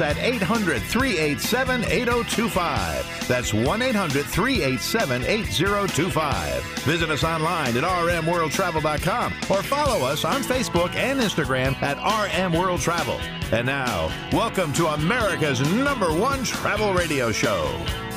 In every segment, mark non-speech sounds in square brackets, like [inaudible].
At 800 387 8025. That's 1 800 387 8025. Visit us online at rmworldtravel.com or follow us on Facebook and Instagram at RM World Travel. And now, welcome to America's number one travel radio show.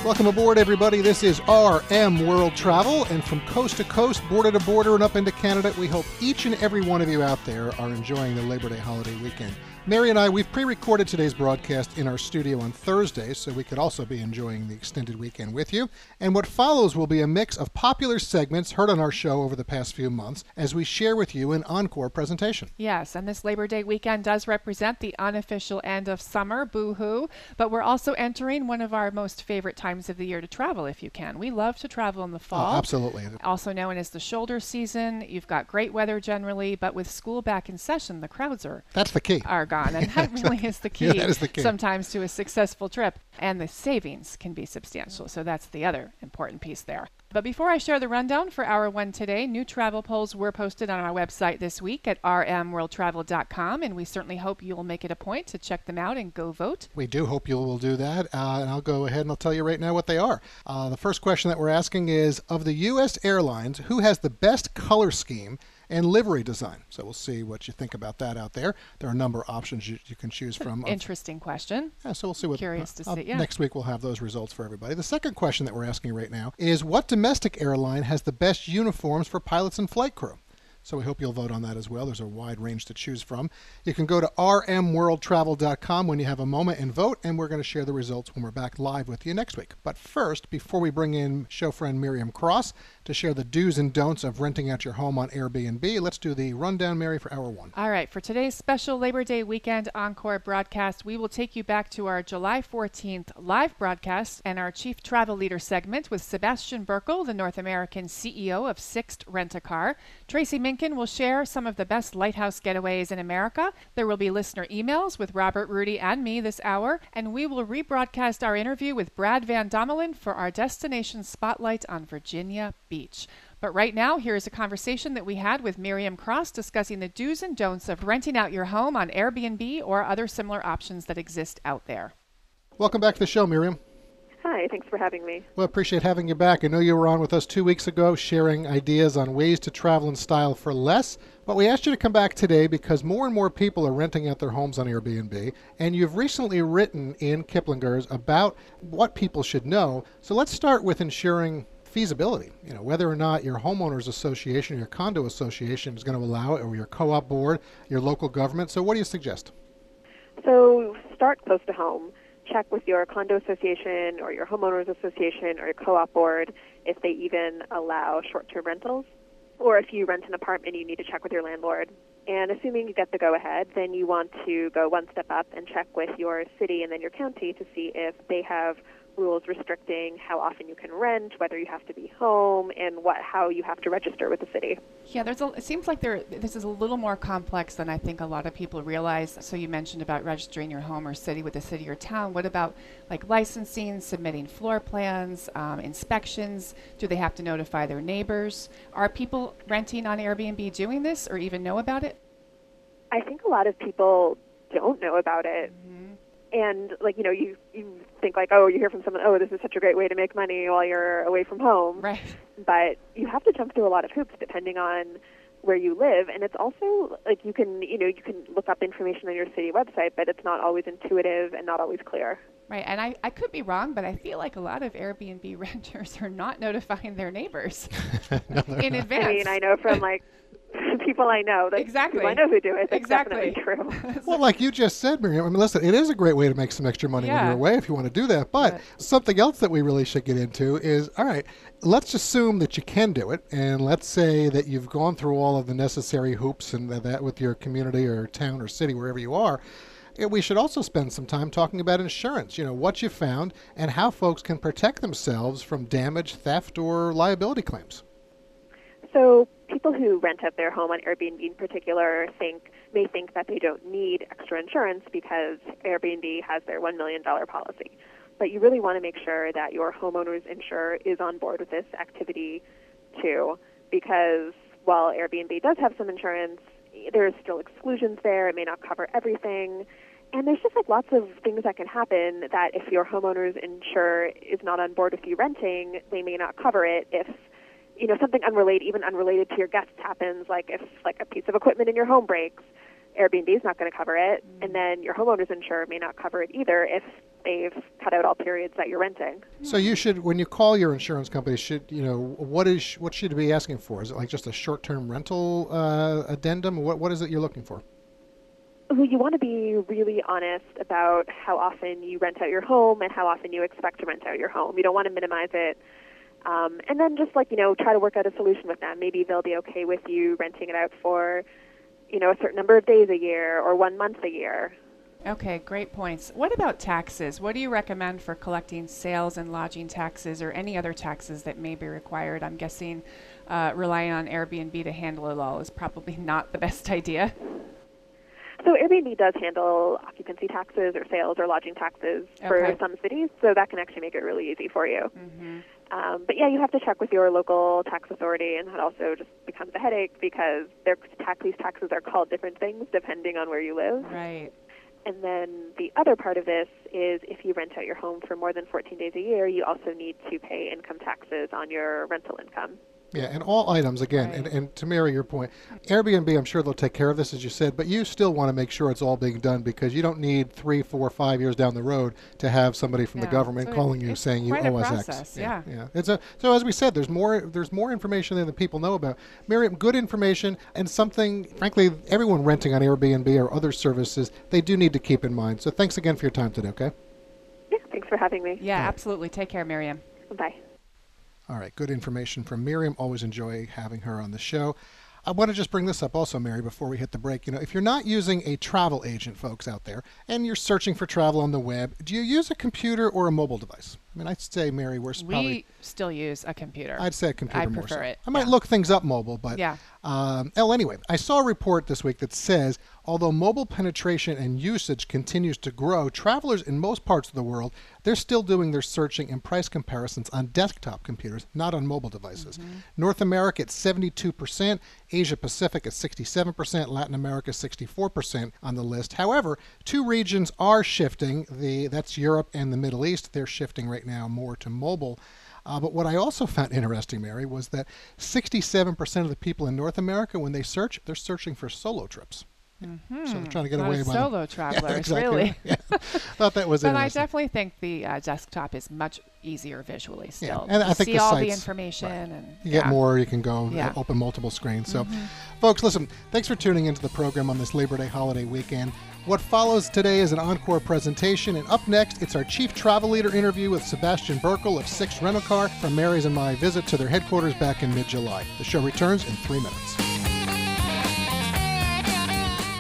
Welcome aboard, everybody. This is RM World Travel, and from coast to coast, border to border, and up into Canada, we hope each and every one of you out there are enjoying the Labor Day holiday weekend. Mary and I, we've pre recorded today's broadcast in our studio on Thursday, so we could also be enjoying the extended weekend with you. And what follows will be a mix of popular segments heard on our show over the past few months as we share with you an encore presentation. Yes, and this Labor Day weekend does represent the unofficial end of summer, boo hoo, but we're also entering one of our most favorite times of the year to travel if you can. We love to travel in the oh, fall. Oh, absolutely. Also known as the shoulder season. You've got great weather generally, but with school back in session, the crowds are That's the key. are gone. And that [laughs] really is the key, Yeah, that is the key. sometimes to a successful trip. And the savings can be substantial. So that's the other important piece there. But before I share the rundown for hour one today, new travel polls were posted on our website this week at rmworldtravel.com. And we certainly hope you'll make it a point to check them out and go vote. We do hope you will do that. Uh, and I'll go ahead and I'll tell you right now what they are. Uh, the first question that we're asking is Of the U.S. airlines, who has the best color scheme and livery design? So we'll see what you think about that out there. There are a number of options you, you can choose from. Of- Interesting question. yeah, so we'll see what. Curious to uh, see, yeah. Next week we'll have those results for everybody. The second question that we're asking right now is What domestic airline has the best uniforms for pilots and flight crew? So we hope you'll vote on that as well. There's a wide range to choose from. You can go to rmworldtravel.com when you have a moment and vote, and we're going to share the results when we're back live with you next week. But first, before we bring in show friend Miriam Cross to share the do's and don'ts of renting out your home on Airbnb, let's do the rundown, Mary, for hour one. All right, for today's special Labor Day weekend encore broadcast, we will take you back to our July 14th live broadcast and our Chief Travel Leader segment with Sebastian Burkle, the North American CEO of Sixt Rent a Car. Tracy Minkin will share some of the best lighthouse getaways in America. There will be listener emails with Robert, Rudy, and me this hour, and we will rebroadcast our interview with Brad Van Domelin for our destination spotlight on Virginia Beach. But right now, here is a conversation that we had with Miriam Cross discussing the do's and don'ts of renting out your home on Airbnb or other similar options that exist out there. Welcome back to the show, Miriam. Hi, thanks for having me. Well, appreciate having you back. I know you were on with us two weeks ago sharing ideas on ways to travel in style for less, but we asked you to come back today because more and more people are renting out their homes on Airbnb, and you've recently written in Kiplinger's about what people should know. So let's start with ensuring feasibility. You know, whether or not your homeowners association, your condo association is going to allow it, or your co-op board, your local government. So what do you suggest? So start close to home. Check with your condo association or your homeowners association or your co-op board if they even allow short-term rentals. Or if you rent an apartment, you need to check with your landlord. And assuming you get the go-ahead, then you want to go one step up and check with your city and then your county to see if they have rules restricting how often you can rent, whether you have to be home, and what how you have to register with the city. Yeah, there's a, it seems like there this is a little more complex than I think a lot of people realize. So you mentioned about registering your home or city with the city or town. What about like licensing, submitting floor plans, um, inspections? Do they have to notify their neighbors? Are people renting on Airbnb doing this or even know about it? I think a lot of people don't know about it. And like you know, you you think like, oh, you hear from someone, oh, this is such a great way to make money while you're away from home. Right. But you have to jump through a lot of hoops depending on where you live, and it's also like you can you know you can look up information on your city website, but it's not always intuitive and not always clear. Right, and I, I could be wrong, but I feel like a lot of Airbnb [laughs] renters are not notifying their neighbors [laughs] in advance. I mean, I know from like [laughs] people I know that Exactly. people I know who do it. That's Exactly. definitely true. [laughs] [laughs] Well, like you just said, Miriam, I mean, listen, it is a great way to make some extra money when Yeah. you're away if you want to do that. But Right. something else that we really should get into is all right, let's assume that you can do it. And let's say that you've gone through all of the necessary hoops and that with your community or town or city, wherever you are. we should also spend some time talking about insurance. You know, what you found and how folks can protect themselves from damage, theft, or liability claims. So people who rent out their home on Airbnb in particular think may think that they don't need extra insurance because Airbnb has their $1 million policy. But you really want to make sure that your homeowner's insurer is on board with this activity too, because while Airbnb does have some insurance, there's still exclusions there. It may not cover everything. And there's just like lots of things that can happen that if your homeowner's insurer is not on board with you renting, they may not cover it if you know something unrelated, even unrelated to your guests happens, like if like a piece of equipment in your home breaks, Airbnb is not going to cover it, and then your homeowner's insurer may not cover it either if they've cut out all periods that you're renting. So you should, when you call your insurance company, should you know what is what should you be asking for? Is it like just a short-term rental uh, addendum? What what is it you're looking for? Well, You want to be really honest about how often you rent out your home and how often you expect to rent out your home. You don't want to minimize it. Um, and then just like, you know, try to work out a solution with them. Maybe they'll be okay with you renting it out for, you know, a certain number of days a year or one month a year. Okay, great points. What about taxes? What do you recommend for collecting sales and lodging taxes or any other taxes that may be required? I'm guessing uh, relying on Airbnb to handle it all is probably [laughs] not the best idea. So Airbnb does handle occupancy taxes or sales or lodging taxes for some cities, so that can actually make it really easy for you. hmm Um, but yeah, you have to check with your local tax authority, and that also just becomes a headache because their tax, these taxes are called different things depending on where you live. Right. And then the other part of this is if you rent out your home for more than 14 days a year, you also need to pay income taxes on your rental income. Yeah, and all items again, and, Right. and to marry your point, Airbnb, I'm sure they'll take care of this as you said, but you still want to make sure it's all being done because you don't need three, four, five years down the road to have somebody from the government so it- calling you saying you quite owe us X. yeah. yeah. It's a so as we said, there's more there's more information than the people know about. Miriam, good information and something, frankly, everyone renting on Airbnb or other services, they do need to keep in mind. So thanks again for your time today. Okay. Yeah, thanks for having me. Yeah, absolutely. Take care, Miriam. Bye. All right, good information from Miriam. Always enjoy having her on the show. I want to just bring this up also, Mary, before we hit the break. You know, if you're not using a travel agent, folks out there, and you're searching for travel on the web, do you use a computer or a mobile device? I mean, I'd say, Mary, we're We probably. still use a computer. I'd say a computer I more prefer so. it, I might yeah. look things up mobile, but Yeah. Um, oh, anyway, I saw a report this week that says although mobile penetration and usage continues to grow, travelers in most parts of the world they're still doing their searching and price comparisons on desktop computers, not on mobile devices. North America at 72%, Asia Pacific at 67%, Latin America 64% on the list. However, two regions are shifting. The that's Europe and the Middle East. They're shifting right now more to mobile. Uh, but what I also found [laughs] interesting, Mary, was that 67% of the people in North America, when they search, they're searching for solo trips. So they're trying to get Hmm. A lot away by solo travelers, [laughs] exactly. really. Yeah. Thought that was But I definitely think the uh, desktop is much easier visually still. and I think see the all the sites- information and You get more, you can go uh, Yeah. Mm-hmm. open multiple screens. So, folks, listen, thanks for tuning into the program on this Labor Day holiday weekend. What follows today is an encore presentation, and up next, it's our chief travel leader interview with Sebastian Burkle of Sixt Rental Car from Mary's and my visit to their headquarters back in mid July. The show returns in three minutes.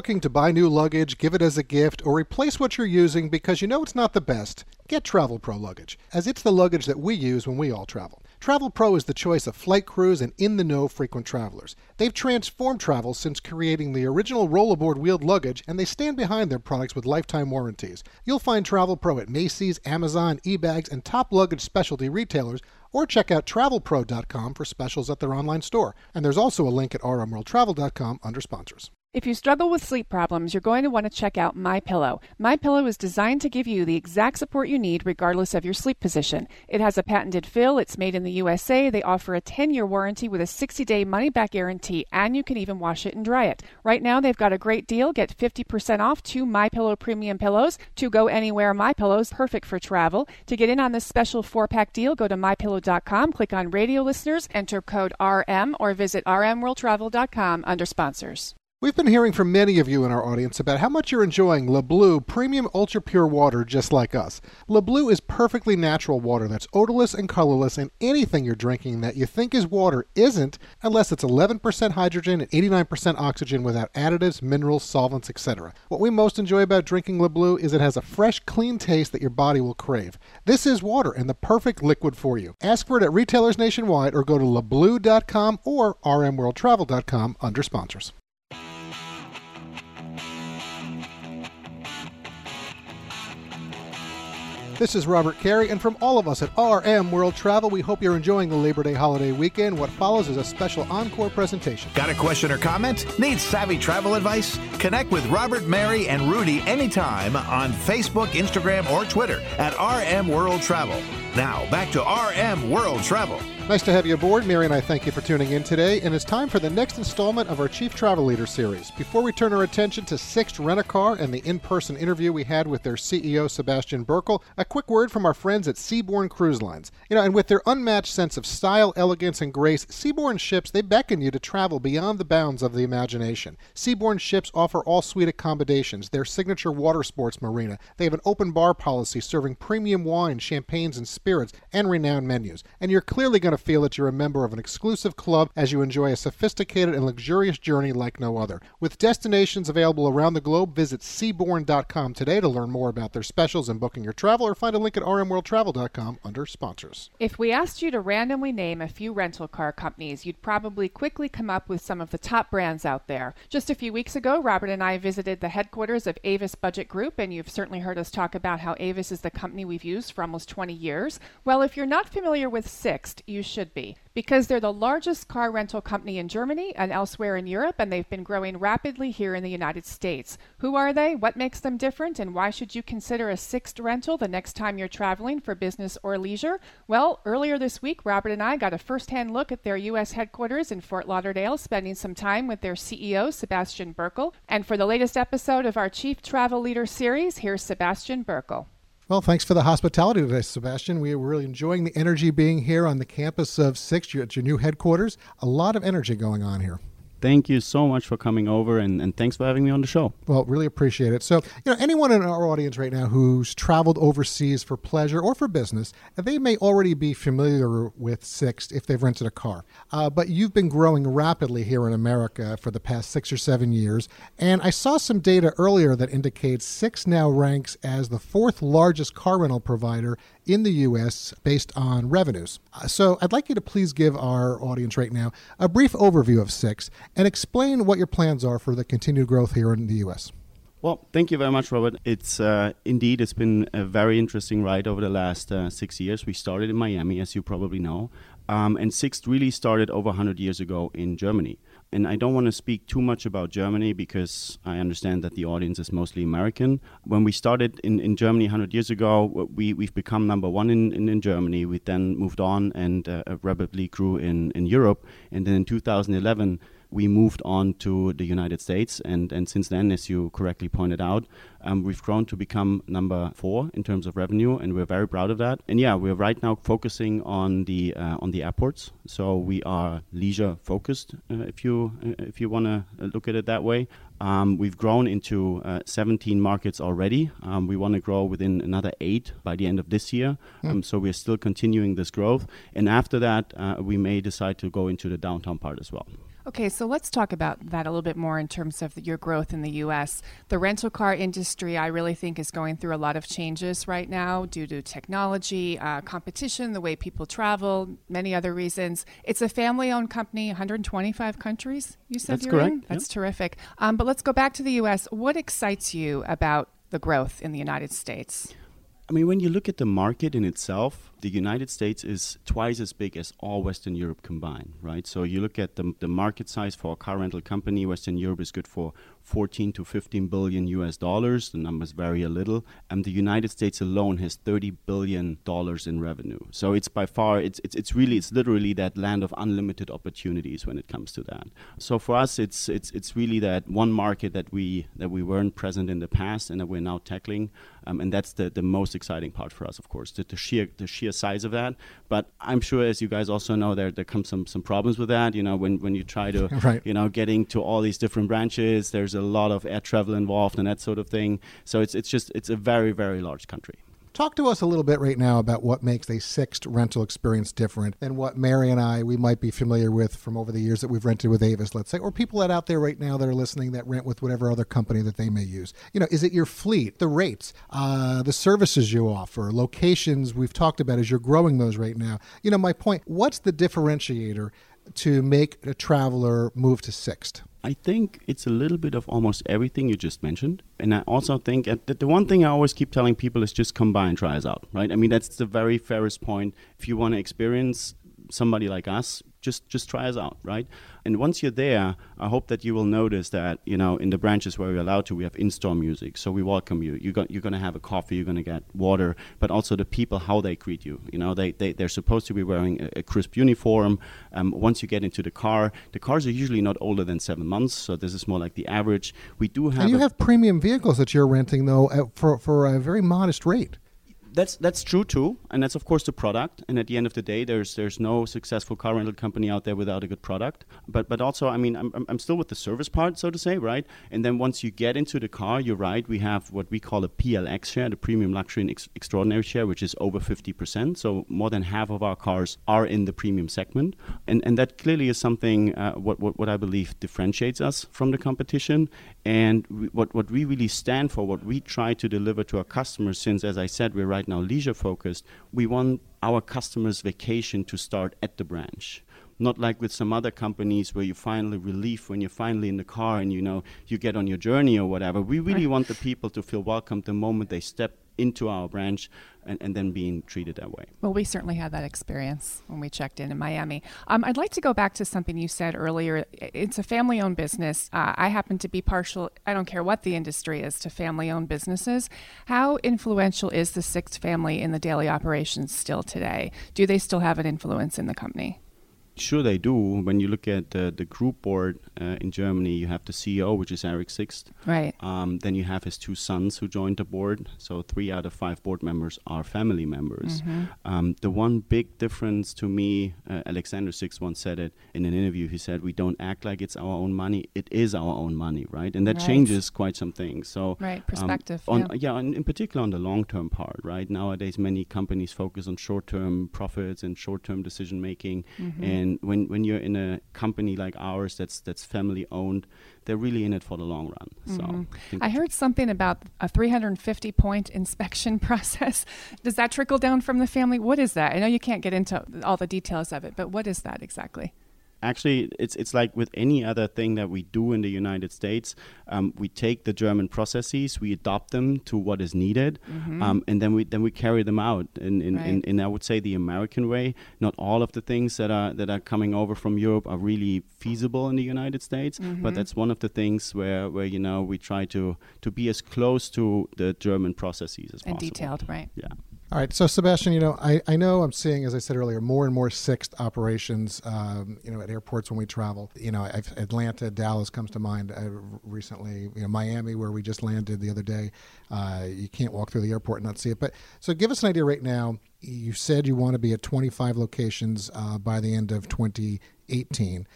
to buy new luggage, give it as a gift, or replace what you're using because you know it's not the best, get Travel Pro luggage, as it's the luggage that we use when we all travel. Travel Pro is the choice of flight crews and in the know frequent travelers. They've transformed travel since creating the original rollaboard wheeled luggage, and they stand behind their products with lifetime warranties. You'll find Travel Pro at Macy's, Amazon, eBags, and top luggage specialty retailers, or check out travelpro.com for specials at their online store. And there's also a link at rmworldtravel.com under sponsors. If you struggle with sleep problems, you're going to want to check out My Pillow. My Pillow is designed to give you the exact support you need regardless of your sleep position. It has a patented fill, it's made in the USA, they offer a 10-year warranty with a 60-day money-back guarantee, and you can even wash it and dry it. Right now they've got a great deal. Get 50% off two My Pillow premium pillows. To go anywhere My Pillows, perfect for travel. To get in on this special 4-pack deal, go to mypillow.com, click on radio listeners, enter code RM or visit rmworldtravel.com under sponsors. We've been hearing from many of you in our audience about how much you're enjoying Le premium ultra pure water just like us. Le is perfectly natural water that's odorless and colorless, and anything you're drinking that you think is water isn't unless it's 11% hydrogen and 89% oxygen without additives, minerals, solvents, etc. What we most enjoy about drinking Le is it has a fresh, clean taste that your body will crave. This is water and the perfect liquid for you. Ask for it at retailers nationwide or go to lebleu.com or rmworldtravel.com under sponsors. This is Robert Carey, and from all of us at RM World Travel, we hope you're enjoying the Labor Day holiday weekend. What follows is a special encore presentation. Got a question or comment? Need savvy travel advice? Connect with Robert, Mary, and Rudy anytime on Facebook, Instagram, or Twitter at RM World Travel. Now, back to RM World Travel. Nice to have you aboard. Mary and I thank you for tuning in today, and it's time for the next installment of our Chief Travel Leader series. Before we turn our attention to Sixt Rent a Car and the in person interview we had with their CEO, Sebastian Burkel, a quick word from our friends at Seabourn Cruise Lines. You know, and with their unmatched sense of style, elegance, and grace, Seabourn ships, they beckon you to travel beyond the bounds of the imagination. Seabourn ships offer all suite accommodations, their signature water sports marina. They have an open bar policy serving premium wine, champagnes, and spirits, and renowned menus. And you're clearly going to feel that you're a member of an exclusive club as you enjoy a sophisticated and luxurious journey like no other. With destinations available around the globe, visit seabourn.com today to learn more about their specials and booking your travel, or find a link at rmworldtravel.com under sponsors. If we asked you to randomly name a few rental car companies, you'd probably quickly come up with some of the top brands out there. Just a few weeks ago, Robert and I visited the headquarters of Avis Budget Group, and you've certainly heard us talk about how Avis is the company we've used for almost 20 years. Well, if you're not familiar with Sixt, you should be because they're the largest car rental company in Germany and elsewhere in Europe, and they've been growing rapidly here in the United States. Who are they? What makes them different? And why should you consider a Sixt rental the next time you're traveling for business or leisure? Well, earlier this week, Robert and I got a first hand look at their U.S. headquarters in Fort Lauderdale, spending some time with their CEO, Sebastian Burkel. And for the latest episode of our Chief Travel Leader series, here's Sebastian Burkel. Well, thanks for the hospitality today, Sebastian. We are really enjoying the energy being here on the campus of Sixt at your new headquarters. A lot of energy going on here. Thank you so much for coming over and, and thanks for having me on the show. Well, really appreciate it. So, you know, anyone in our audience right now who's traveled overseas for pleasure or for business, they may already be familiar with Sixt if they've rented a car. Uh, but you've been growing rapidly here in America for the past six or seven years. And I saw some data earlier that indicates Sixt now ranks as the fourth largest car rental provider in the U.S. based on revenues. Uh, so I'd like you to please give our audience right now a brief overview of Sixt and explain what your plans are for the continued growth here in the U.S. Well, thank you very much, Robert. It's uh, indeed it's been a very interesting ride over the last uh, six years. We started in Miami, as you probably know, um, and Sixt really started over 100 years ago in Germany and I don't want to speak too much about Germany because I understand that the audience is mostly American. When we started in, in Germany 100 years ago, we, we've become number one in, in, in Germany. We then moved on and uh, rapidly grew in, in Europe. And then in 2011, we moved on to the United States, and, and since then, as you correctly pointed out, um, we've grown to become number four in terms of revenue, and we're very proud of that. And yeah, we're right now focusing on the uh, on the airports, so we are leisure focused, uh, if you uh, if you want to look at it that way. Um, we've grown into uh, 17 markets already. Um, we want to grow within another eight by the end of this year. Mm. Um, so we're still continuing this growth. And after that, uh, we may decide to go into the downtown part as well. Okay, so let's talk about that a little bit more in terms of your growth in the U.S. The rental car industry, I really think, is going through a lot of changes right now due to technology, uh, competition, the way people travel, many other reasons. It's a family owned company, 125 countries, you said That's you're correct. in? That's yep. terrific. Um, but let's go back to the U.S. What excites you about the growth in the United States? I mean, when you look at the market in itself, the United States is twice as big as all Western Europe combined, right? So you look at the, the market size for a car rental company, Western Europe is good for 14 to 15 billion US dollars. The numbers vary a little. And the United States alone has 30 billion dollars in revenue. So it's by far, it's, it's, it's really, it's literally that land of unlimited opportunities when it comes to that. So for us, it's, it's, it's really that one market that we, that we weren't present in the past and that we're now tackling. Um, and that's the, the most exciting part for us, of course, the, the sheer the sheer size of that. But I'm sure, as you guys also know, there there comes some some problems with that. You know, when when you try to [laughs] right. you know getting to all these different branches, there's a lot of air travel involved and that sort of thing. So it's it's just it's a very very large country. Talk to us a little bit right now about what makes a Sixt rental experience different than what Mary and I we might be familiar with from over the years that we've rented with Avis, let's say, or people that out there right now that are listening that rent with whatever other company that they may use. You know, is it your fleet, the rates, uh, the services you offer, locations we've talked about as you're growing those right now? You know, my point, what's the differentiator to make a traveler move to Sixt? I think it's a little bit of almost everything you just mentioned. And I also think that the one thing I always keep telling people is just come by and try us out, right? I mean, that's the very fairest point. If you want to experience somebody like us, just just try us out, right? And once you're there, I hope that you will notice that you know in the branches where we're allowed to, we have in-store music, so we welcome you. You got, you're going to have a coffee, you're going to get water, but also the people how they greet you. You know, they they they're supposed to be wearing a, a crisp uniform. Um, once you get into the car, the cars are usually not older than seven months, so this is more like the average. We do have. And you have premium vehicles that you're renting though at, for for a very modest rate that's that's true too, and that's of course the product. And at the end of the day, there's there's no successful car rental company out there without a good product. But but also, I mean, I'm I'm still with the service part, so to say, right? And then once you get into the car, you're right. We have what we call a PLX share, the premium luxury and ex- extraordinary share, which is over 50%. So more than half of our cars are in the premium segment, and and that clearly is something uh, what, what what I believe differentiates us from the competition. And we, what what we really stand for, what we try to deliver to our customers, since as I said, we're right right now leisure focused, we want our customers' vacation to start at the branch. Not like with some other companies where you finally relief when you're finally in the car and you know you get on your journey or whatever. We really want the people to feel welcome the moment they step into our branch and, and, then being treated that way. Well, we certainly had that experience when we checked in in Miami. Um, I'd like to go back to something you said earlier. It's a family owned business. Uh, I happen to be partial, I don't care what the industry is, to family owned businesses. How influential is the Sixt family in the daily operations still today? Do they still have an influence in the company? Sure, they do. When you look at uh, the group board uh, in Germany, you have the CEO, which is Eric Sixt. Right. Um, then you have his two sons who joined the board. So three out of five board members are family members. Mm-hmm. Um, the one big difference to me, uh, Alexander Sixt once said it in an interview. He said, "We don't act like it's our own money. It is our own money, right?" And that right. changes quite some things. So right, um, perspective. Um, on, yeah, yeah and in particular on the long-term part, right? Nowadays, many companies focus on short-term profits and short-term decision making, mm-hmm. and and when, when you're in a company like ours that's that's family owned, they're really in it for the long run. Mm-hmm. So I, I heard something about a 350 point inspection [laughs] process. Does that trickle down from the family? What is that? I know you can't get into all the details of it, but what is that exactly? Actually it's it's like with any other thing that we do in the United States. Um, we take the German processes, we adopt them to what is needed, mm-hmm. um, and then we then we carry them out in in, right. in in, I would say the American way. Not all of the things that are that are coming over from Europe are really feasible in the United States, mm-hmm. but that's one of the things where where you know we try to to be as close to the German processes as and possible. And detailed, right? Yeah. All right, so Sebastian, you know, I, I know I'm seeing, as I said earlier, more and more Sixt operations, um, you know, at airports when we travel. You know, I've, Atlanta, Dallas comes to mind uh, recently. You know, Miami, where we just landed the other day. Uh, you can't walk through the airport and not see it. But so, give us an idea right now. You said you want to be at 25 locations uh, by the end of 2018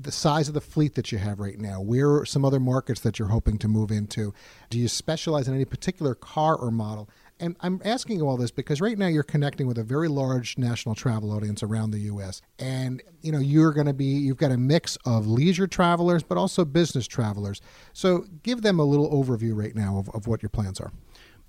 the size of the fleet that you have right now? Where are some other markets that you're hoping to move into? Do you specialize in any particular car or model? And I'm asking you all this because right now you're connecting with a very large national travel audience around the U.S. And you know you're going to be you've got a mix of leisure travelers, but also business travelers. So give them a little overview right now of, of what your plans are.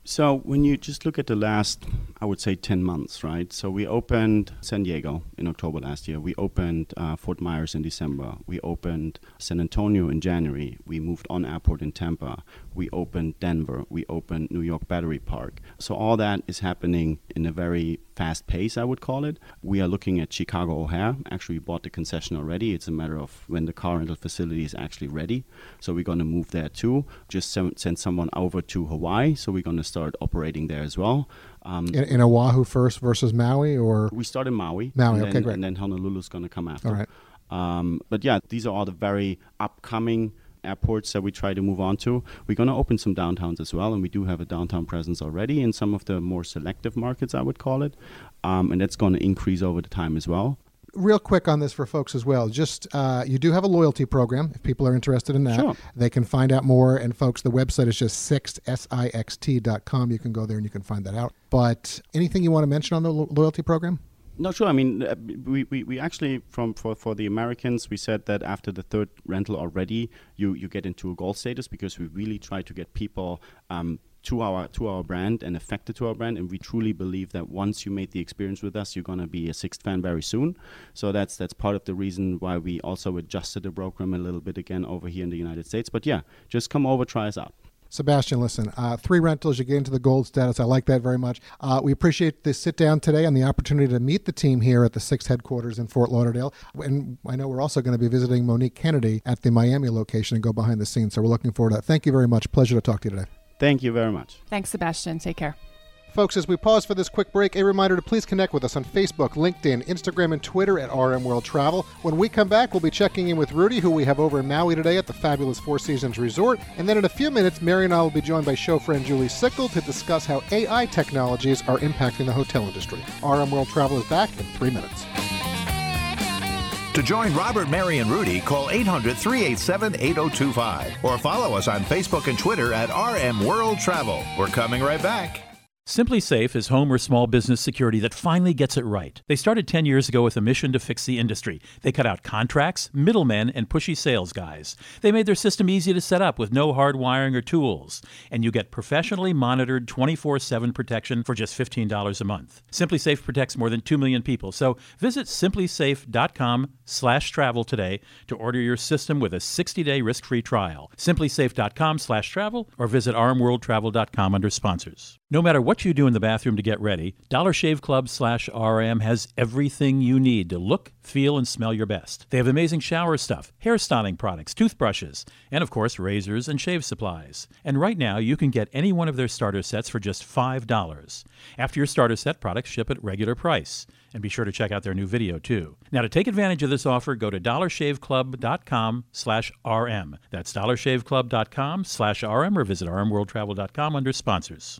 So when you just look at the last, I would say 10 months, right? So we opened San Diego in October last year. We opened uh, Fort Myers in December. We opened San Antonio in January. We moved on airport in Tampa. We opened Denver. We opened New York Battery Park. So all that is happening in a very fast pace, I would call it. We are looking at Chicago O'Hare. Actually, we bought the concession already. It's a matter of when the car rental facility is actually ready. So we're going to move there too. Just send someone over to Hawaii. So we're going to start operating there as well. Um, in, in, Oahu first versus Maui, or we start in Maui. Maui, okay, then, great. And then Honolulu's going to come after. All right. Um, but yeah, these are all the very upcoming airports that we try to move on to. We're going to open some downtowns as well, and we do have a downtown presence already in some of the more selective markets, I would call it, um, and that's going to increase over the time as well real quick on this for folks as well. Just uh, you do have a loyalty program. If people are interested in that, sure. they can find out more. And folks, the website is just sixt s i x t dot com. You can go there and you can find that out. But anything you want to mention on the lo- loyalty program? No, sure. I mean, uh, we, we, we actually from for, for the Americans, we said that after the third rental already, you you get into a gold status because we really try to get people um, to our to our brand and affected to our brand. And we truly believe that once you made the experience with us you're going to be a Sixt fan very soon. So that's that's part of the reason why we also adjusted the program a little bit again over here in the united states. But yeah just come over try us out Sebastian, listen, uh, three rentals, you get into the gold status. I like that very much. Uh, we appreciate this sit down today and the opportunity to meet the team here at the Sixt headquarters in Fort Lauderdale. And I know we're also going to be visiting Monique Kennedy at the Miami location and go behind the scenes. So we're looking forward to that. Thank you very much. Pleasure to talk to you today. Thank you very much. Thanks, Sebastian. Take care. Folks, as we pause for this quick break, a reminder to please connect with us on Facebook, LinkedIn, Instagram, and Twitter at RM World Travel. When we come back, we'll be checking in with Rudy, who we have over in Maui today at the fabulous Four Seasons Resort. And then in a few minutes, Mary and I will be joined by show friend Julie Sickle to discuss how AI technologies are impacting the hotel industry. RM World Travel is back in three minutes. To join Robert, Mary, and Rudy, call 800 387 8025 or follow us on Facebook and Twitter at RM World Travel. We're coming right back. SimpliSafe is home or small business security that finally gets it right. They started 10 years ago with a mission to fix the industry. They cut out contracts, middlemen, and pushy sales guys. They made their system easy to set up with no hard wiring or tools. And you get professionally monitored 24 7 protection for just $15 a month. SimpliSafe protects more than 2 million people. So visit simplisafe.com slash travel today to order your system with a 60 day risk free trial. Simplisafe.com slash travel or visit rmworldtravel.com under sponsors. No matter what you do in the bathroom to get ready, Dollar Shave Club slash RM has everything you need to look, feel, and smell your best. They have amazing shower stuff, hair styling products, toothbrushes, and of course, razors and shave supplies. And right now, you can get any one of their starter sets for just $5. After your starter set, products ship at regular price. And be sure to check out their new video too. Now to take advantage of this offer, go to dollarshaveclub.com slash RM. That's dollarshaveclub.com slash RM or visit rmworldtravel.com under sponsors.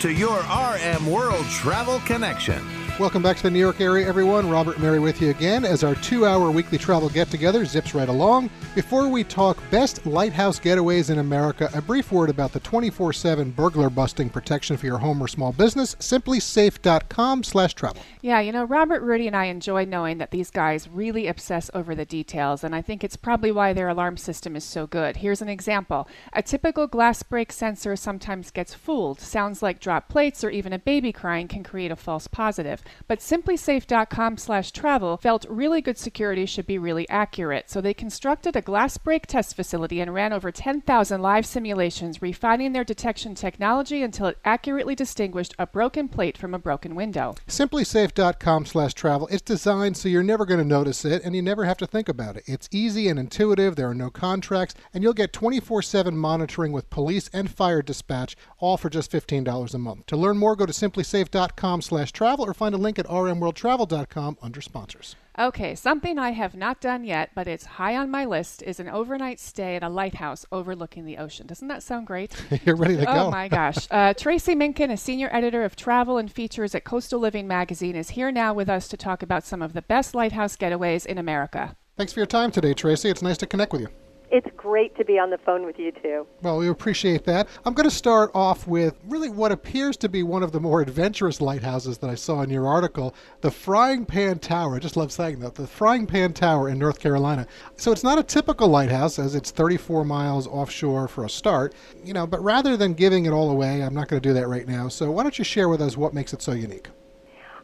to your RM World Travel Connection. Welcome back to the New York area, everyone. Robert Mary with you again as our two hour weekly travel get together zips right along. Before we talk best lighthouse getaways in America, a brief word about the 24 7 burglar busting protection for your home or small business. Simplisafe.com slash travel. Yeah, you know, Robert, Rudy, and I enjoy knowing that these guys really obsess over the details, and I think it's probably why their alarm system is so good. Here's an example a typical glass break sensor sometimes gets fooled. Sounds like drop plates or even a baby crying can create a false positive. But simplisafe.com slash travel felt really good security should be really accurate, so they constructed a glass break test facility and ran over 10,000 live simulations, refining their detection technology until it accurately distinguished a broken plate from a broken window. Simplisafe.com slash travel. It's designed so you're never going to notice it and you never have to think about it. It's easy and intuitive, there are no contracts, and you'll get 24 7 monitoring with police and fire dispatch, all for just $15 a month. To learn more, go to simplisafe.com slash travel or find a link at rmworldtravel.com under sponsors. Okay, something I have not done yet, but it's high on my list, is an overnight stay at a lighthouse overlooking the ocean. Doesn't that sound great? [laughs] You're ready to oh go. Oh my gosh. Uh, Tracy Minkin, a senior editor of travel and features at Coastal Living magazine, is here now with us to talk about some of the best lighthouse getaways in America. Thanks for your time today, Tracy. It's nice to connect with you. It's great to be on the phone with you too. Well, we appreciate that. I'm going to start off with really what appears to be one of the more adventurous lighthouses that I saw in your article, the Frying Pan Tower. I just love saying that. The Frying Pan Tower in North Carolina. So it's not a typical lighthouse as it's 34 miles offshore for a start, you know, but rather than giving it all away, I'm not going to do that right now. So why don't you share with us what makes it so unique?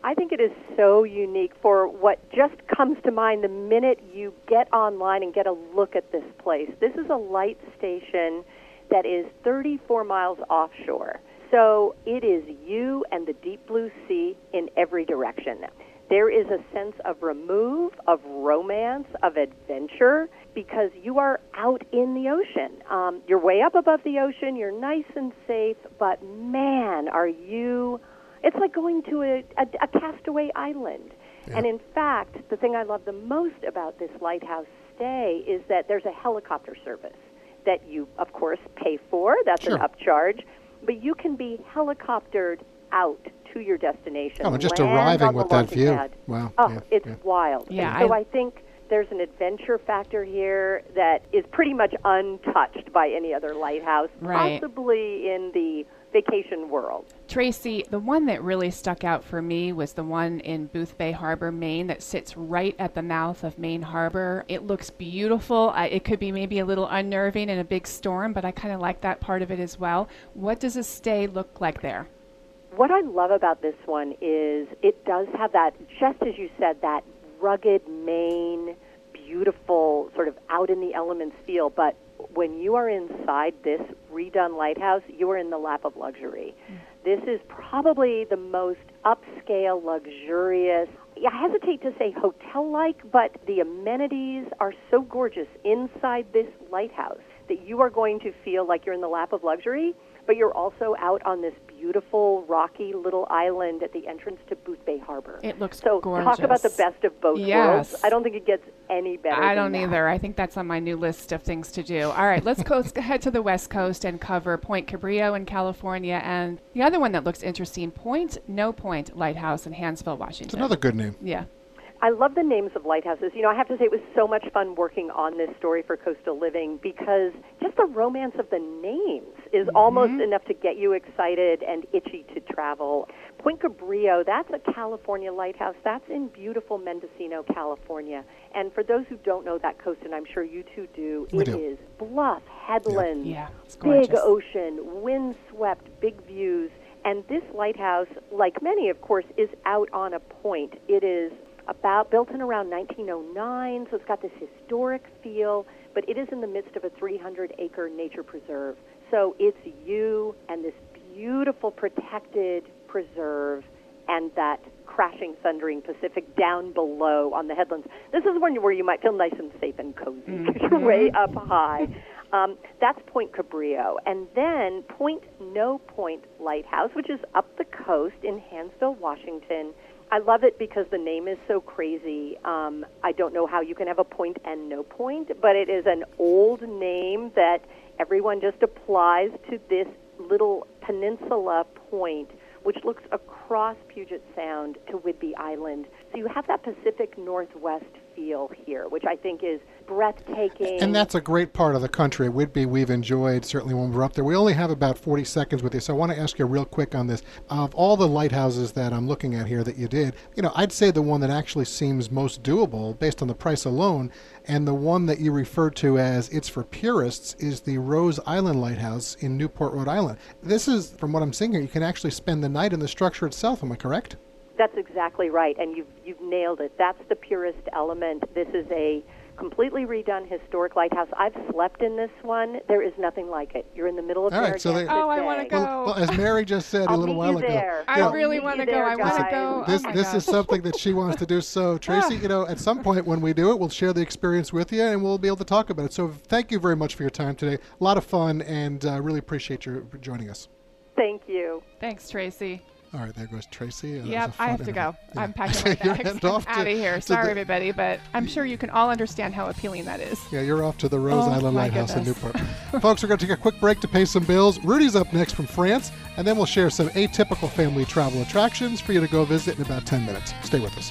I think it is so unique for what just comes to mind the minute you get online and get a look at this place. This is a light station that is 34 miles offshore. So it is you and the deep blue sea in every direction. There is a sense of remove, of romance, of adventure, because you are out in the ocean. Um, you're way up above the ocean, you're nice and safe, but man, are you it's like going to a, a, a castaway island. Yeah. And in fact, the thing I love the most about this lighthouse stay is that there's a helicopter service that you, of course, pay for. That's sure. an upcharge. But you can be helicoptered out to your destination. Oh, just arriving with that view. Pad. Wow. Oh, yeah, it's yeah. wild. Yeah, And so I- I think there's an adventure factor here that is pretty much untouched by any other lighthouse, Right. possibly in the vacation world. Tracy, the one that really stuck out for me was the one in Boothbay Harbor, Maine, that sits right at the mouth of Maine Harbor. It looks beautiful. I, it could be maybe a little unnerving in a big storm, but I kind of like that part of it as well. What does a stay look like there? What I love about this one is it does have that, just as you said, that rugged Maine, beautiful, sort of out in the elements feel. But when you are inside this redone lighthouse, you are in the lap of luxury. Mm. This is probably the most upscale, luxurious, I hesitate to say hotel like, but the amenities are so gorgeous inside this lighthouse that you are going to feel like you're in the lap of luxury, but you're also out on this beautiful, rocky little island at the entrance to Boothbay Harbor. It looks so gorgeous. talk about the best of both Yes. worlds. I don't think it gets any better. I don't that. either. I think that's on my new list of things to do. All right, let's go let's head to the West Coast and cover Point Cabrillo in California and the other one that looks interesting, Point No Point Lighthouse in Hansville, Washington. It's another good name. Yeah. I love the names of lighthouses. You know, I have to say it was so much fun working on this story for Coastal Living because just the romance of the names is mm-hmm. almost enough to get you excited and itchy to travel. Point Cabrillo, that's a California lighthouse. That's in beautiful Mendocino, California. And for those who don't know that coast, and I'm sure you two do, We it do. is bluff, headlands, Yeah, it's big ocean, windswept, big views. And this lighthouse, like many, of course, is out on a point. It is about built in around 1909, so it's got this historic feel, but it is in the midst of a 300-acre nature preserve. So it's you and this beautiful protected preserve and that crashing, thundering Pacific down below on the headlands. This is one where you might feel nice and safe and cozy [laughs] because you're way up high. Um, that's Point Cabrillo. And then Point No Point Lighthouse, which is up the coast in Hansville, Washington. I love it because the name is so crazy. Um, I don't know how you can have a point and no point, but it is an old name that everyone just applies to this little peninsula point, which looks across Puget Sound to Whidbey Island. So you have that Pacific Northwest feel here, which I think is breathtaking. And that's a great part of the country. Whidbey, we've enjoyed certainly when we're up there. We only have about 40 seconds with you, so I want to ask you real quick on this. Of all the lighthouses that I'm looking at here that you did, you know, I'd say the one that actually seems most doable based on the price alone, and the one that you referred to as it's for purists, is the Rose Island Lighthouse in Newport, Rhode Island. This is, from what I'm seeing here, you can actually spend the night in the structure itself. Am I correct? That's exactly right, and you've you've nailed it. That's the purest element. This is a completely redone historic lighthouse. I've slept in this one. There is nothing like it. You're in the middle of All right, so Narragansett they- Oh, I wanna go. Well, well, as Mary just said a I'll little meet while you ago, there. I Yeah. really want to go. there, I want to go. This oh my this is something that she wants to do. So [laughs] Tracy, you know, at some point when we do it, we'll share the experience with you, and we'll be able to talk about it. So thank you very much for your time today. A lot of fun, and uh, really appreciate your joining us. Thank you. Thanks, Tracy. All right, there goes Tracy. Yep, I have to go. Yeah. [laughs] I'm packing my bags. I'm out of here. Sorry, everybody, but I'm sure you can all understand how appealing that is. Yeah, you're off to the Rose Oh, Island Lighthouse in. Newport. [laughs] Folks, we're going to take a quick break to pay some bills. Rudy's up next from France, and then we'll share some atypical family travel attractions for you to go visit in about 10 minutes. Stay with us.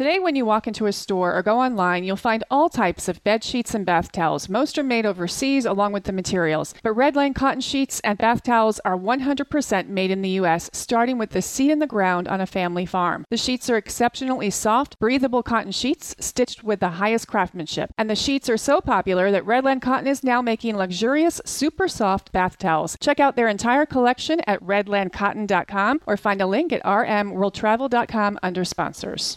Today, when you walk into a store or go online, you'll find all types of bed sheets and bath towels. Most are made overseas along with the materials. But Redland cotton sheets and bath towels are 100% made in the U.S., starting with the seed in the ground on a family farm. The sheets are exceptionally soft, breathable cotton sheets stitched with the highest craftsmanship. And the sheets are so popular that Redland Cotton is now making luxurious, super soft bath towels. Check out their entire collection at redlandcotton.com or find a link at rmworldtravel.com under sponsors.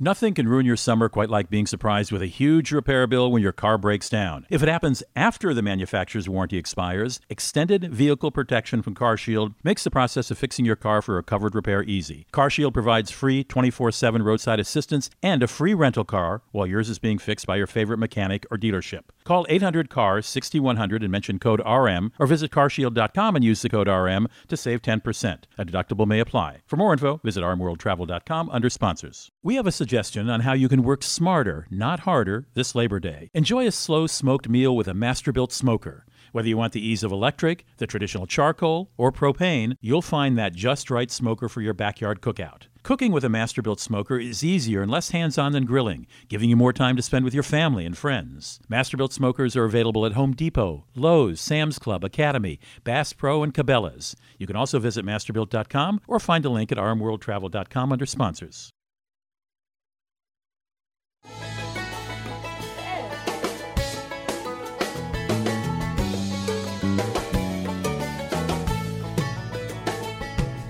Nothing can ruin your summer quite like being surprised with a huge repair bill when your car breaks down. If it happens after the manufacturer's warranty expires, extended vehicle protection from CarShield makes the process of fixing your car for a covered repair easy. CarShield provides free 24/7 roadside assistance and a free rental car while yours is being fixed by your favorite mechanic or dealership. Call 800-CARS 6100 and mention code RM or visit carshield.com and use the code RM to save 10%. A deductible may apply. For more info, visit rmworldtravel.com under sponsors. We have a suggestion on how you can work smarter, not harder, this Labor Day. Enjoy a slow smoked meal with a Masterbuilt smoker. Whether you want the ease of electric, the traditional charcoal, or propane, you'll find that just right smoker for your backyard cookout. Cooking with a Masterbuilt smoker is easier and less hands on than grilling, giving you more time to spend with your family and friends. Masterbuilt smokers are available at Home Depot, Lowe's, Sam's Club, Academy, Bass Pro, and Cabela's. You can also visit masterbuilt.com or find a link at rmworldtravel.com under sponsors.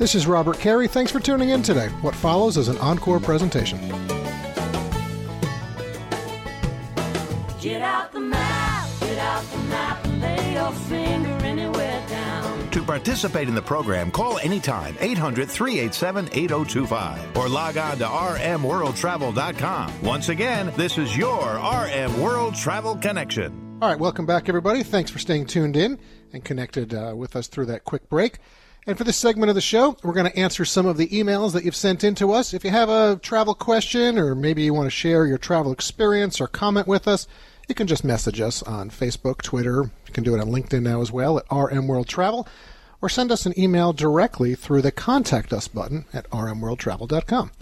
This is Robert Carey. Thanks for tuning in today. What follows is an encore presentation. Get out the map, get out the map, and lay your finger anywhere down. To participate in the program, call anytime 800 387 8025 or log on to rmworldtravel.com. Once again, this is your RM World Travel Connection. All right, welcome back, everybody. Thanks for staying tuned in and connected uh, with us through that quick break. And for this segment of the show, we're going to answer some of the emails that you've sent in to us. If you have a travel question or maybe you want to share your travel experience or comment with us, you can just message us on Facebook, Twitter. You can do it on LinkedIn now as well at RM World Travel, or send us an email directly through the Contact Us button at rmworldtravel.com.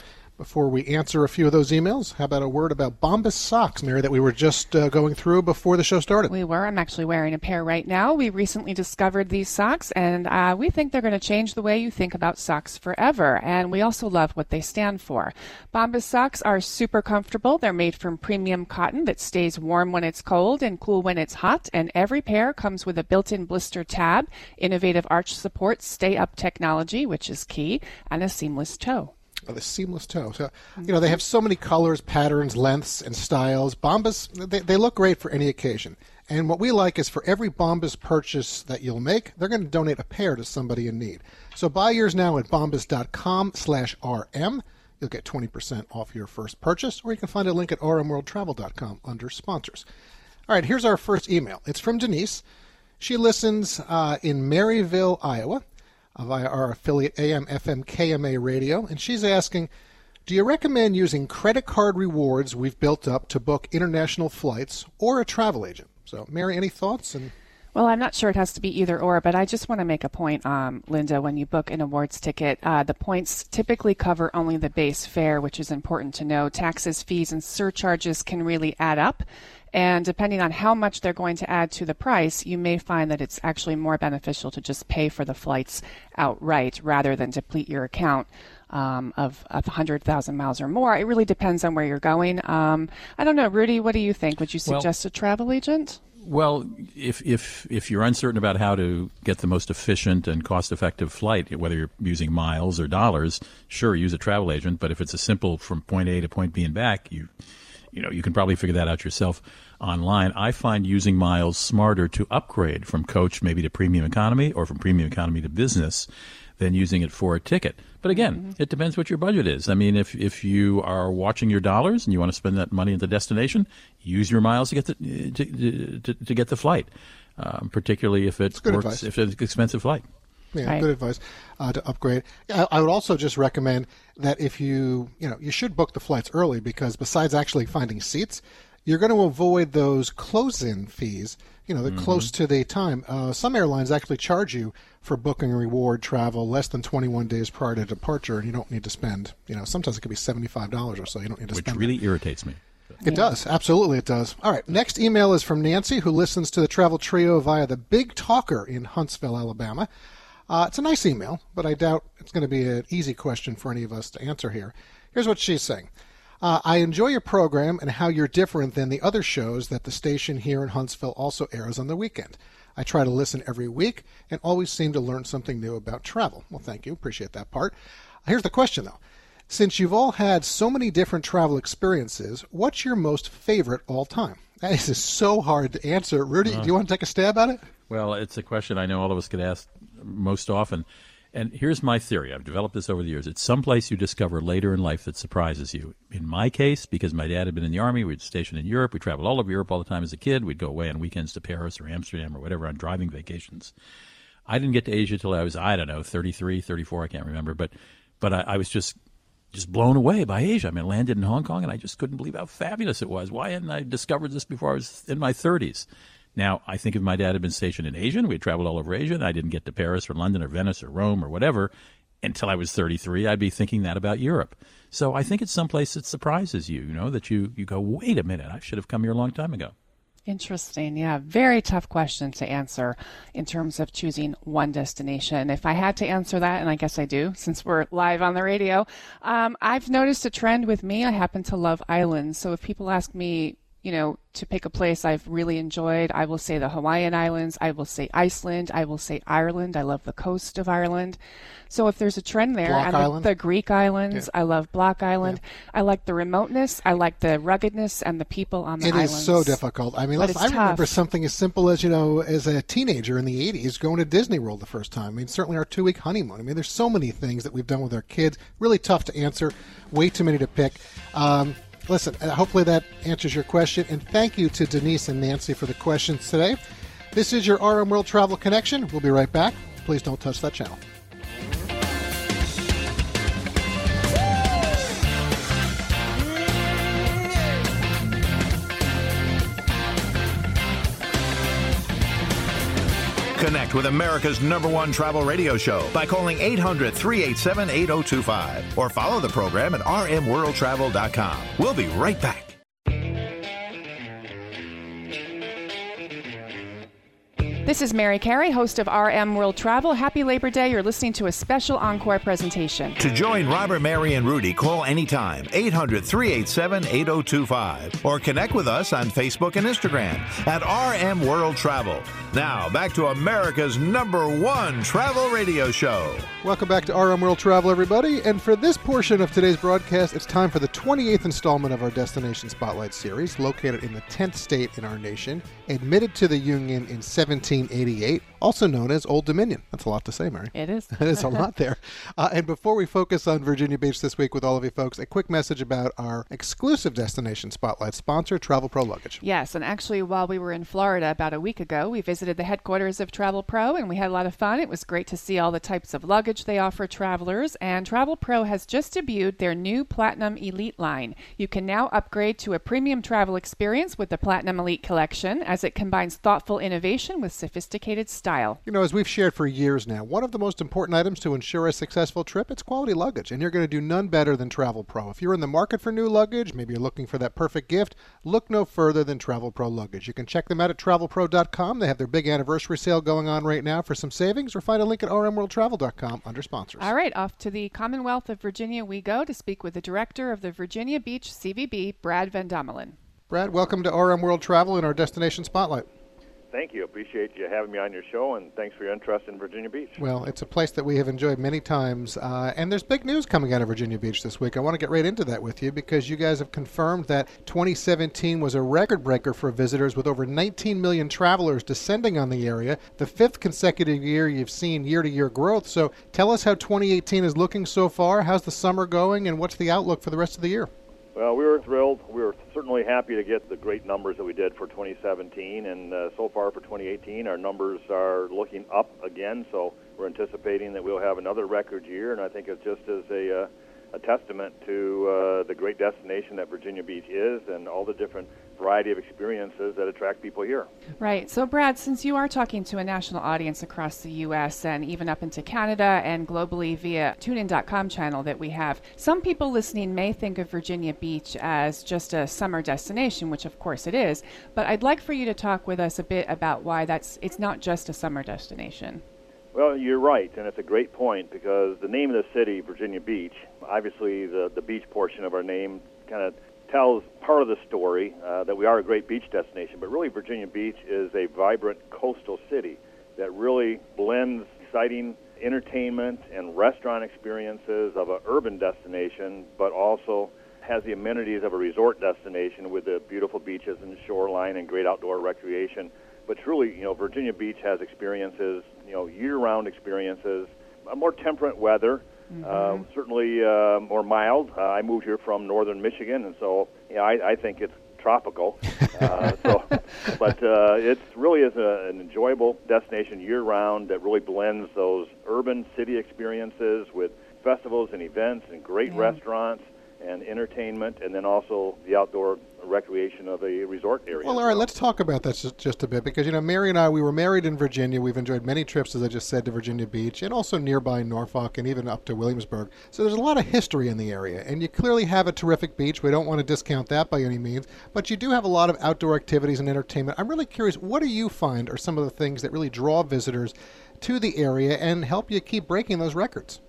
Before we answer a few of those emails, how about a word about Bombas socks, Mary, that we were just uh, going through before the show started? We were. I'm actually wearing a pair right now. We recently discovered these socks, and uh, we think they're going to change the way you think about socks forever. And we also love what they stand for. Bombas socks are super comfortable. They're made from premium cotton that stays warm when it's cold and cool when it's hot. And every pair comes with a built-in blister tab, innovative arch support, stay-up technology, which is key, and a seamless toe. Oh, the seamless toe. So, you know, they have so many colors, patterns, lengths, and styles. Bombas, they, they look great for any occasion. And what we like is for every Bombas purchase that you'll make, they're going to donate a pair to somebody in need. So buy yours now at bombas.com slash RM. You'll get 20% off your first purchase, or you can find a link at rmworldtravel.com under sponsors. All right, here's our first email. It's from Denise. She listens uh, in Maryville, Iowa, via our affiliate AM FM KMA radio, and she's asking, do you recommend using credit card rewards we've built up to book international flights or a travel agent? So, Mary, any thoughts? And Well, I'm not sure it has to be either or, but I just want to make a point, um, Linda. When you book an awards ticket, uh, the points typically cover only the base fare, which is important to know. Taxes, fees, and surcharges can really add up. And depending on how much they're going to add to the price, you may find that it's actually more beneficial to just pay for the flights outright rather than deplete your account um, of, of 100,000 miles or more. It really depends on where you're going. Um, I don't know, Rudy, what do you think? Would you Well- suggest a travel agent? Well, if if if you're uncertain about how to get the most efficient and cost-effective flight, whether you're using miles or dollars, sure, use a travel agent. But if it's a simple from point A to point B and back, you you know you can probably figure that out yourself online. I find using miles smarter to upgrade from coach maybe to premium economy or from premium economy to business than using it for a ticket. But again, it depends what your budget is. I mean, if if you are watching your dollars and you want to spend that money at the destination, use your miles to get the to, to, to get the flight. Um, particularly if it works, if it's an expensive flight. Yeah, good advice uh, to upgrade. I, I would also just recommend that if you, you know, you should book the flights early because besides actually finding seats, you're going to avoid those close-in fees. You know, they're Mm-hmm. close to the time. Uh, some airlines actually charge you for booking reward travel less than 21 days prior to departure, and you don't need to spend. You know, sometimes it could be $75 or so. You don't need to Which spend. Which really irritates me. It does. Absolutely, it does. All right. Next email is from Nancy, who listens to the Travel Trio via the Big Talker in Huntsville, Alabama. Uh, it's a nice email, but I doubt it's going to be an easy question for any of us to answer here. Here's what she's saying. Uh, I enjoy your program and how you're different than the other shows that the station here in Huntsville also airs on the weekend. I try to listen every week and always seem to learn something new about travel. Well, thank you. Appreciate that part. Here's the question, though. Since you've all had so many different travel experiences, what's your most favorite all time? That is so hard to answer. Rudy, Uh. do you want to take a stab at it? Well, it's a question I know all of us get asked most often. And here's my theory. I've developed this over the years. It's someplace you discover later in life that surprises you. In my case, because my dad had been in the army, we'd stationed in Europe. We traveled all over Europe all the time as a kid. We'd go away on weekends to Paris or Amsterdam or whatever on driving vacations. I didn't get to Asia till I was, I don't know, 33, 34, I can't remember. But, but I, I was just just blown away by Asia. I mean, I landed in Hong Kong and I just couldn't believe how fabulous it was. Why hadn't I discovered this before I was in my 30s? Now, I think if my dad had been stationed in Asia we had traveled all over Asia and I didn't get to Paris or London or Venice or Rome or whatever until I was 33, I'd be thinking that about Europe. So I think it's someplace that surprises you, you know, that you, you go, wait a minute, I should have come here a long time ago. Interesting. Yeah, very tough question to answer in terms of choosing one destination. If I had to answer that, and I guess I do since we're live on the radio, um, I've noticed a trend with me. I happen to love islands. So if people ask me, you know, to pick a place I've really enjoyed, I will say the Hawaiian Islands, I will say Iceland, I will say Ireland. I love the coast of Ireland. So if there's a trend there, Block and the, Island? the Greek islands, I love Block Island. I like the remoteness, I like the ruggedness, and the people on the island. It is so difficult. I mean, But listen, it's I remember something as simple as, you know, as a teenager in the 80s going to Disney World the first time. I mean, certainly our two week honeymoon. I mean, there's so many things that we've done with our kids. Really tough to answer, way too many to pick. Um, listen, uh, hopefully that answers your question. And thank you to Denise and Nancy for the questions today. This is your RM World Travel Connection. We'll be right back. Please don't touch that channel. Connect with America's number one travel radio show by calling 800 387 8025 or follow the program at rmworldtravel.com. We'll be right back. This is Mary Carey, host of RM World Travel. Happy Labor Day. You're listening to a special encore presentation. To join Robert, Mary, and Rudy, call anytime 800 387 8025 or connect with us on Facebook and Instagram at RM World Travel. Now, back to America's number one travel radio show. Welcome back to RM World Travel, everybody. And for this portion of today's broadcast, it's time for the 28th installment of our Destination Spotlight series, located in the 10th state in our nation, admitted to the Union in 1788, also known as Old Dominion. That's a lot to say, Mary. It is. [laughs] It is a [laughs] lot there. Uh, and before we focus on Virginia Beach this week with all of you folks, a quick message about our exclusive Destination Spotlight sponsor, Travelpro Luggage. Yes, and actually, while we were in Florida about a week ago, we visited the headquarters of Travelpro and we had a lot of fun. It was great to see all the types of luggage they offer travelers. And Travelpro has just debuted their new Platinum Elite line. You can now upgrade to a premium travel experience with the Platinum Elite collection as it combines thoughtful innovation with sophisticated style. You know, as we've shared for years now, one of the most important items to ensure a successful trip, it's quality luggage, and you're going to do none better than Travelpro. If you're in the market for new luggage, maybe you're looking for that perfect gift, look no further than Travelpro Luggage. You can check them out at travelpro.com. They have their big anniversary sale going on right now for some savings, or find a link at rmworldtravel.com under sponsors. All right, off to the Commonwealth of Virginia we go to speak with the director of the Virginia Beach CVB, Brad Van Dommelen. Brad, welcome to RM World Travel in our Destination Spotlight. Thank you. Appreciate you having me on your show, and thanks for your interest in Virginia Beach. Well, it's a place that we have enjoyed many times, uh, and there's big news coming out of Virginia Beach this week. I want to get right into that with you because you guys have confirmed that 2017 was a record breaker for visitors with over 19 million travelers descending on the area, the fifth consecutive year you've seen year to year growth. So tell us how 2018 is looking so far. How's the summer going, and what's the outlook for the rest of the year? Well, we were thrilled. We were certainly happy to get the great numbers that we did for 2017, and uh, so far for 2018, our numbers are looking up again. So we're anticipating that we'll have another record year, and I think it's just as a uh, a testament to uh, the great destination that Virginia Beach is, and all the different variety of experiences that attract people here. Right. So, Brad, since you are talking to a national audience across the U.S. and even up into Canada and globally via TuneIn.com channel that we have, some people listening may think of Virginia Beach as just a summer destination, which of course it is. But I'd like for you to talk with us a bit about why that's it's not just a summer destination. Well, you're right, and it's a great point because the name of the city, Virginia Beach, obviously the, the beach portion of our name kind of tells part of the story uh, that we are a great beach destination, but really Virginia Beach is a vibrant coastal city that really blends exciting entertainment and restaurant experiences of an urban destination, but also has the amenities of a resort destination with the beautiful beaches and shoreline and great outdoor recreation. But truly, you know, Virginia Beach has experiences, you know, year-round experiences, a more temperate weather, Mm-hmm. uh, certainly uh, more mild. Uh, I moved here from northern Michigan, and so you know, I, I think it's tropical. [laughs] Uh, so, but uh, it really is a, an enjoyable destination year-round that really blends those urban city experiences with festivals and events and great Yeah. restaurants and entertainment, and then also the outdoor recreation of a resort area. Well, all right, let's talk about that just, just a bit because, you know, Mary and I, we were married in Virginia. We've enjoyed many trips, as I just said, to Virginia Beach and also nearby Norfolk and even up to Williamsburg. So there's a lot of history in the area, and you clearly have a terrific beach. We don't want to discount that by any means, but you do have a lot of outdoor activities and entertainment. I'm really curious, what do you find are some of the things that really draw visitors to the area and help you keep breaking those records?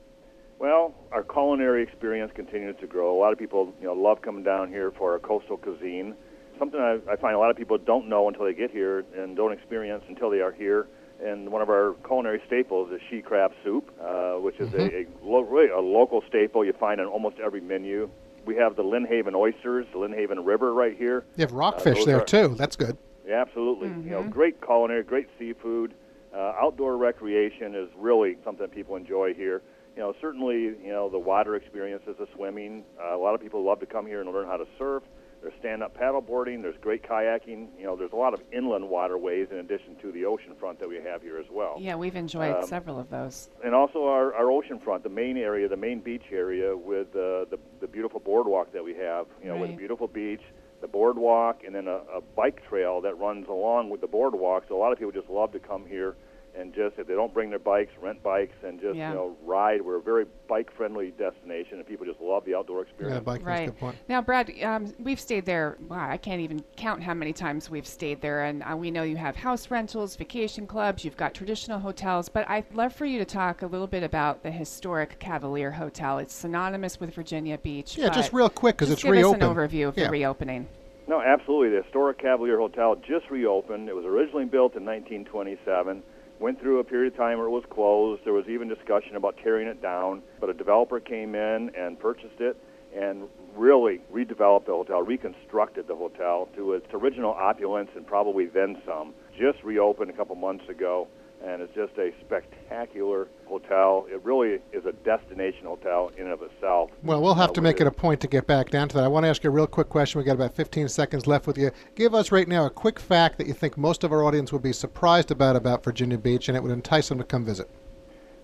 Well, our culinary experience continues to grow. A lot of people, you know, love coming down here for our coastal cuisine. Something I, I find a lot of people don't know until they get here and don't experience until they are here. And one of our culinary staples is she crab soup, uh, which is a, a lo- really a local staple you find on almost every menu. We have the Lynnhaven oysters, the Lynnhaven River right here. You have rockfish those there, are- too. That's good. Yeah, absolutely. You know, great culinary, great seafood. Uh, outdoor recreation is really something people enjoy here. You know, certainly, you know, the water experiences of swimming. Uh, a lot of people love to come here and learn how to surf. There's stand-up paddleboarding. There's great kayaking. You know, there's a lot of inland waterways in addition to the ocean front that we have here as well. Yeah, we've enjoyed Um, several of those. And also our, our ocean front, the main area, the main beach area with uh, the, the beautiful boardwalk that we have, you know, with a beautiful beach, the boardwalk, and then a, a bike trail that runs along with the boardwalk. So a lot of people just love to come here and just if they don't bring their bikes, rent bikes, and just Yeah. you know ride. We're a very bike-friendly destination, and people just love the outdoor experience. right. Now, Brad, um, we've stayed there. Wow, I can't even count how many times we've stayed there. And uh, we know you have house rentals, vacation clubs, you've got traditional hotels. But I'd love for you to talk a little bit about the historic Cavalier Hotel. It's synonymous with Virginia Beach. Yeah, just real quick because it's give reopened. us an overview of Yeah. the reopening. No, absolutely. The historic Cavalier Hotel just reopened. It was originally built in 1927. Went through a period of time where it was closed. There was even discussion about tearing it down, but a developer came in and purchased it and really redeveloped the hotel, reconstructed the hotel to its original opulence and probably then some. Just reopened a couple months ago, and it's just a spectacular hotel. It really is a destination hotel in and of itself. Well, we'll have to make it a point to get back down to that. I want to ask you a real quick question. We've got about 15 seconds left with you. Give us right now a quick fact that you think most of our audience would be surprised about about Virginia Beach and it would entice them to come visit.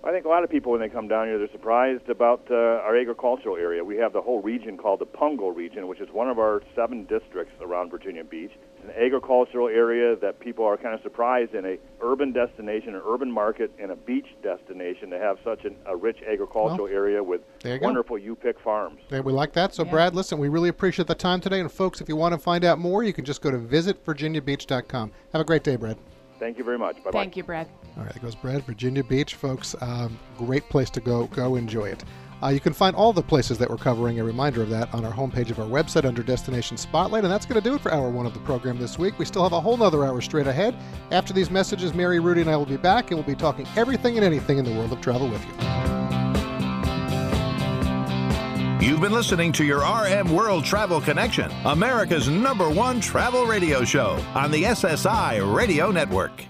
I think a lot of people, when they come down here, they're surprised about uh, our agricultural area. We have the whole region called the Pungo region, which is one of our seven districts around Virginia Beach. It's an agricultural area that people are kind of surprised in a urban destination, an urban market, and a beach destination to have such an, a rich agricultural area with there you go. wonderful U-pick farms. Yeah, we like that. So, Brad, listen, we really appreciate the time today. And, folks, if you want to find out more, you can just go to visitvirginiabeach.com. Have a great day, Brad. Thank you very much. Bye-bye. Thank you, Brad. All right, there goes Brad, Virginia Beach, folks. Um, great place to go. Go enjoy it. Uh, you can find all the places that we're covering, a reminder of that, on our homepage of our website under Destination Spotlight. And that's going to do it for hour one of the program this week. We still have a whole nother hour straight ahead. After these messages, Mary, Rudy, and I will be back, and we'll be talking everything and anything in the world of travel with you. You've been listening to your RM World Travel Connection, America's number one travel radio show on the SSI Radio Network.